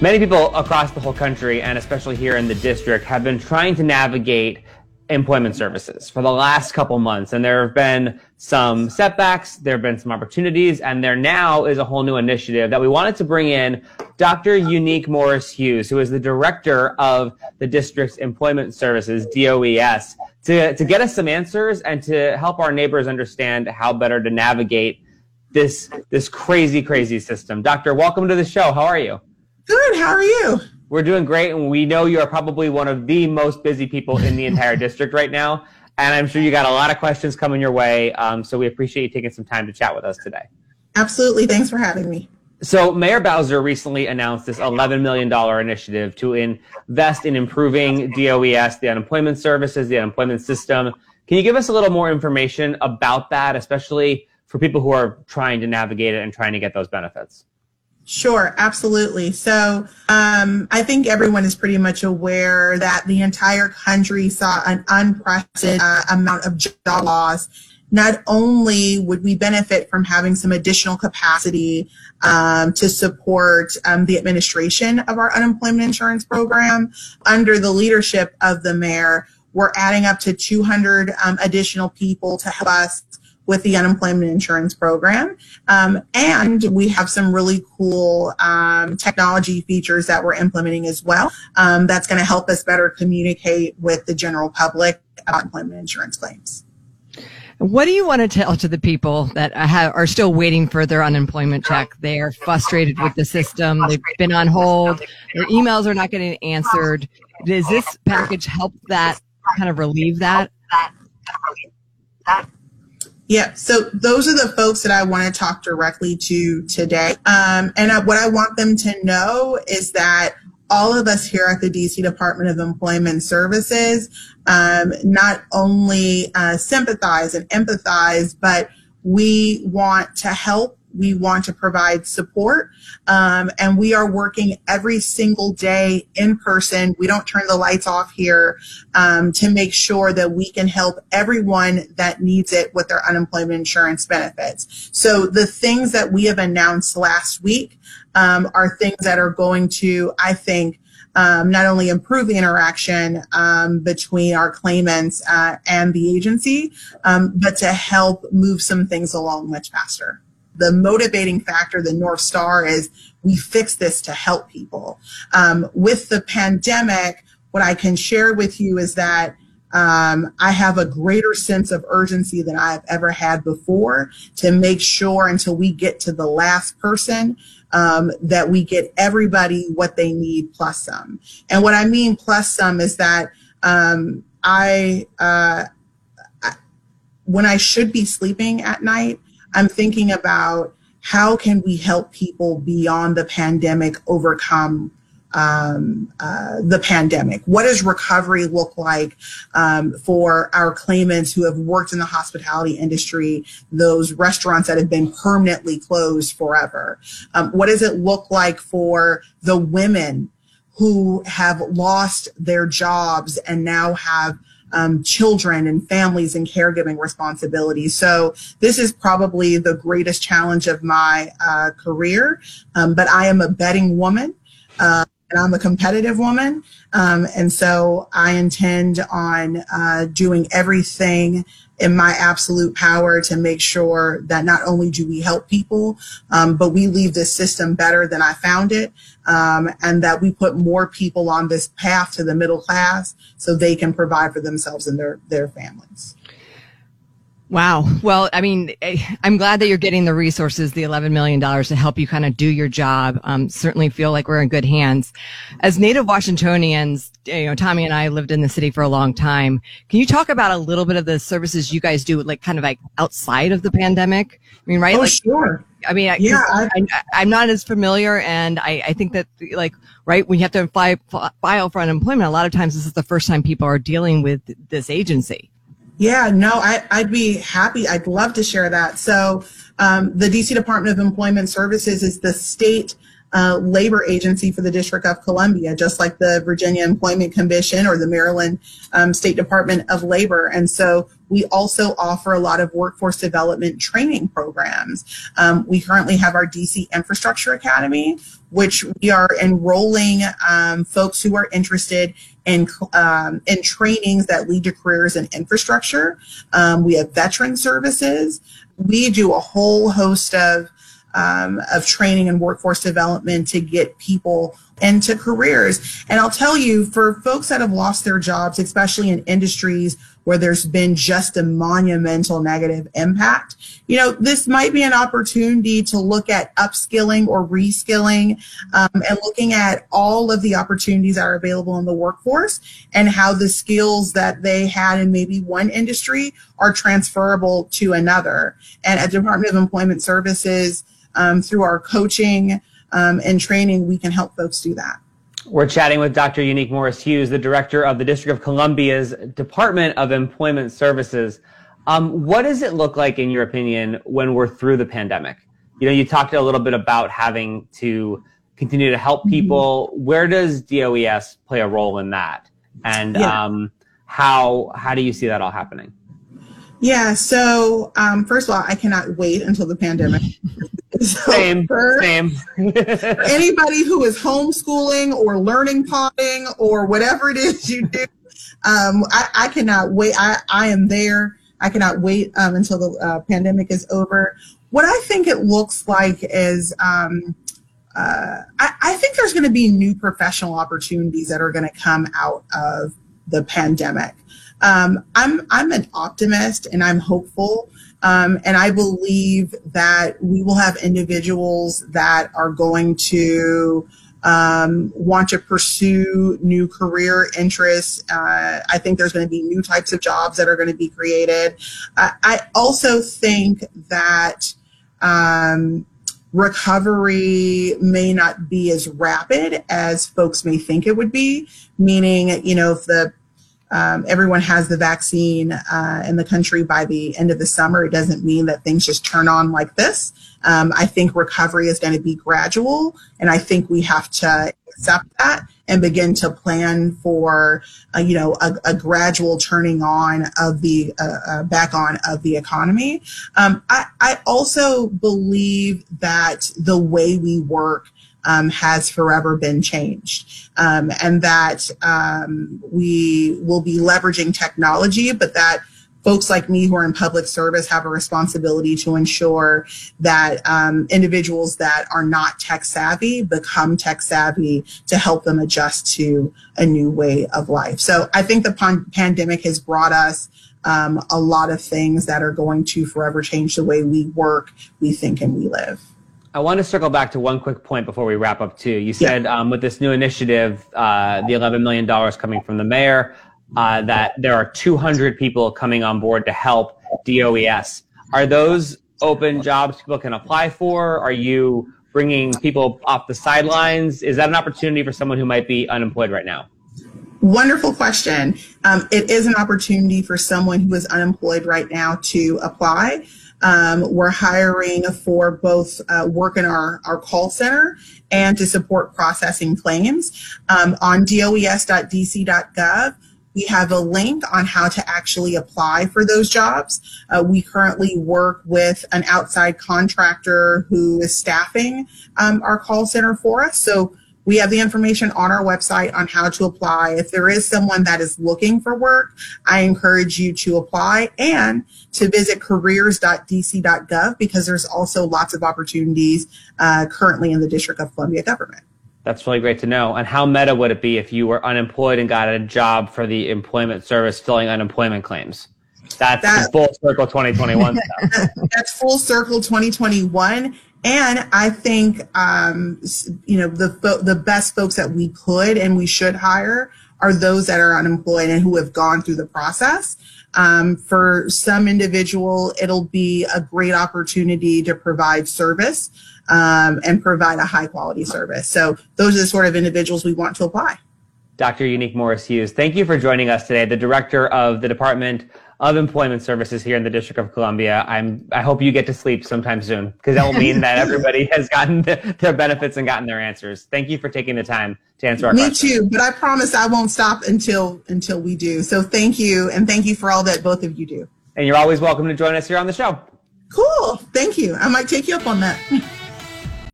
Many people across the whole country, and especially here in the district, have been trying to navigate employment services for the last couple months. And there have been some setbacks, there have been some opportunities, and there now is a whole new initiative that we wanted to bring in Dr. Unique Morris Hughes, who is the director of the district's employment services, DOES, to, to get us some answers and to help our neighbors understand how better to navigate this, this crazy, crazy system. Doctor, welcome to the show. How are you? Good. How are you? We're doing great, and we know you are probably one of the most busy people in the entire district right now. And I'm sure you got a lot of questions coming your way. Um, so we appreciate you taking some time to chat with us today. Absolutely. Thanks for having me. So Mayor Bowser recently announced this $11 million initiative to invest in improving DOES, the unemployment services, the unemployment system. Can you give us a little more information about that, especially for people who are trying to navigate it and trying to get those benefits? Sure, absolutely. So um, I think everyone is pretty much aware that the entire country saw an unprecedented uh, amount of job loss. Not only would we benefit from having some additional capacity um, to support um, the administration of our unemployment insurance program under the leadership of the mayor, we're adding up to 200 um, additional people to help us with the unemployment insurance program. Um, and we have some really cool um, technology features that we're implementing as well. Um, that's going to help us better communicate with the general public about unemployment insurance claims. What do you want to tell to the people that are still waiting for their unemployment check? They are frustrated with the system. They've been on hold. Their emails are not getting answered. Does this package help that kind of relieve that? Yeah, so those are the folks that I want to talk directly to today. Um, and I, what I want them to know is that all of us here at the DC Department of Employment Services um, not only uh, sympathize and empathize, but we want to help we want to provide support. Um, and we are working every single day in person. We don't turn the lights off here um, to make sure that we can help everyone that needs it with their unemployment insurance benefits. So the things that we have announced last week um, are things that are going to, I think, um, not only improve the interaction um, between our claimants uh, and the agency, um, but to help move some things along much faster the motivating factor, the North Star is we fix this to help people. Um, with the pandemic, what I can share with you is that um, I have a greater sense of urgency than I've ever had before to make sure until we get to the last person um, that we get everybody what they need plus some. And what I mean plus some is that um, I, uh, I, when I should be sleeping at night, I'm thinking about how can we help people beyond the pandemic overcome um, uh, the pandemic? What does recovery look like um, for our claimants who have worked in the hospitality industry, those restaurants that have been permanently closed forever? Um, what does it look like for the women who have lost their jobs and now have um, children and families and caregiving responsibilities. So this is probably the greatest challenge of my uh, career. Um, but I am a betting woman. Uh, and I'm a competitive woman. Um, and so I intend on uh, doing everything in my absolute power to make sure that not only do we help people, um, but we leave this system better than I found it, um, and that we put more people on this path to the middle class so they can provide for themselves and their, their families. Wow. Well, I mean, eh, I'm glad that you're getting the resources, the $11 million to help you kind of do your job. Um, certainly feel like we're in good hands. As native Washingtonians, you know, Tommy and I lived in the city for a long time. Can you talk about a little bit of the services you guys do, like kind of like outside of the pandemic? I mean, right? Oh, like, sure. I mean, yeah, I, am not as familiar, and I, I, think that like right when you have to file, file for unemployment, a lot of times this is the first time people are dealing with this agency. Yeah, no, I, would be happy. I'd love to share that. So, um, the DC Department of Employment Services is the state uh, labor agency for the District of Columbia, just like the Virginia Employment Commission or the Maryland um, State Department of Labor. And so we also offer a lot of workforce development training programs. Um, we currently have our DC Infrastructure Academy, which we are enrolling um, folks who are interested in um, in trainings that lead to careers in infrastructure. Um, we have veteran services. We do a whole host of um, of training and workforce development to get people into careers. And I'll tell you, for folks that have lost their jobs, especially in industries where there's been just a monumental negative impact, you know, this might be an opportunity to look at upskilling or reskilling um, and looking at all of the opportunities that are available in the workforce and how the skills that they had in maybe one industry are transferable to another. And at Department of Employment Services, um, through our coaching um, and training, we can help folks do that. We're chatting with Dr. Unique Morris Hughes, the director of the District of Columbia's Department of Employment Services. Um, what does it look like, in your opinion, when we're through the pandemic? You know, you talked a little bit about having to continue to help mm-hmm. people. Mm-hmm. Where does DOES play a role in that? And yeah. um, how how do you see that all happening? Yeah. So um, first of all, I cannot wait until the pandemic So same, for, same. for anybody who is homeschooling or learning potting or whatever it is you do, um, I, I, cannot wait. I, I am there. I cannot wait um, until the uh, pandemic is over. What I think it looks like is um, uh, I, I think there's going to be new professional opportunities that are going to come out of the pandemic. Um, I'm I'm an optimist and I'm hopeful um, and I believe that we will have individuals that are going to um, want to pursue new career interests. Uh, I think there's going to be new types of jobs that are going to be created. Uh, I also think that um, recovery may not be as rapid as folks may think it would be, meaning, you know, if the um, everyone has the vaccine uh, in the country by the end of the summer. It doesn't mean that things just turn on like this. Um, I think recovery is going to be gradual, and I think we have to accept that and begin to plan for, uh, you know, a, a, gradual turning on of the uh, uh back on of the economy. Um, I, I also believe that the way we work um, has forever been changed. Um, and that um, we will be leveraging technology, but that folks like me who are in public service have a responsibility to ensure that um, individuals that are not tech savvy become tech savvy to help them adjust to a new way of life. So I think the pan- pandemic has brought us um, a lot of things that are going to forever change the way we work, we think, and we live. I want to circle back to one quick point before we wrap up too. You said yeah. um, with this new initiative, uh, the $11 million coming from the mayor, uh, that there are 200 people coming on board to help DOES. Are those open jobs people can apply for? Are you bringing people off the sidelines? Is that an opportunity for someone who might be unemployed right now? Wonderful question. Um, it is an opportunity for someone who is unemployed right now to apply. Um, we're hiring for both uh, work in our, our call center and to support processing claims. Um, on does.dc.gov, we have a link on how to actually apply for those jobs. Uh, we currently work with an outside contractor who is staffing um, our call center for us. So we have the information on our website on how to apply. If there is someone that is looking for work, I encourage you to apply and to visit careers.dc.gov because there's also lots of opportunities uh, currently in the District of Columbia government. That's really great to know. And how meta would it be if you were unemployed and got a job for the employment service filling unemployment claims? That's that, full circle 2021 That's full circle 2021. And I think, um, you know, the, the best folks that we could and we should hire are those that are unemployed and who have gone through the process. Um, for some individual, it'll be a great opportunity to provide service um, and provide a high quality service. So those are the sort of individuals we want to apply. Dr. Unique Morris Hughes, thank you for joining us today, the director of the Department of employment services here in the District of Columbia. I'm, I hope you get to sleep sometime soon because that will mean that everybody has gotten their benefits and gotten their answers. Thank you for taking the time to answer our questions. Me questions. too, but I promise I won't stop until until we do. So thank you, and thank you for all that both of you do. And you're always welcome to join us here on the show. Cool. Thank you. I might take you up on that.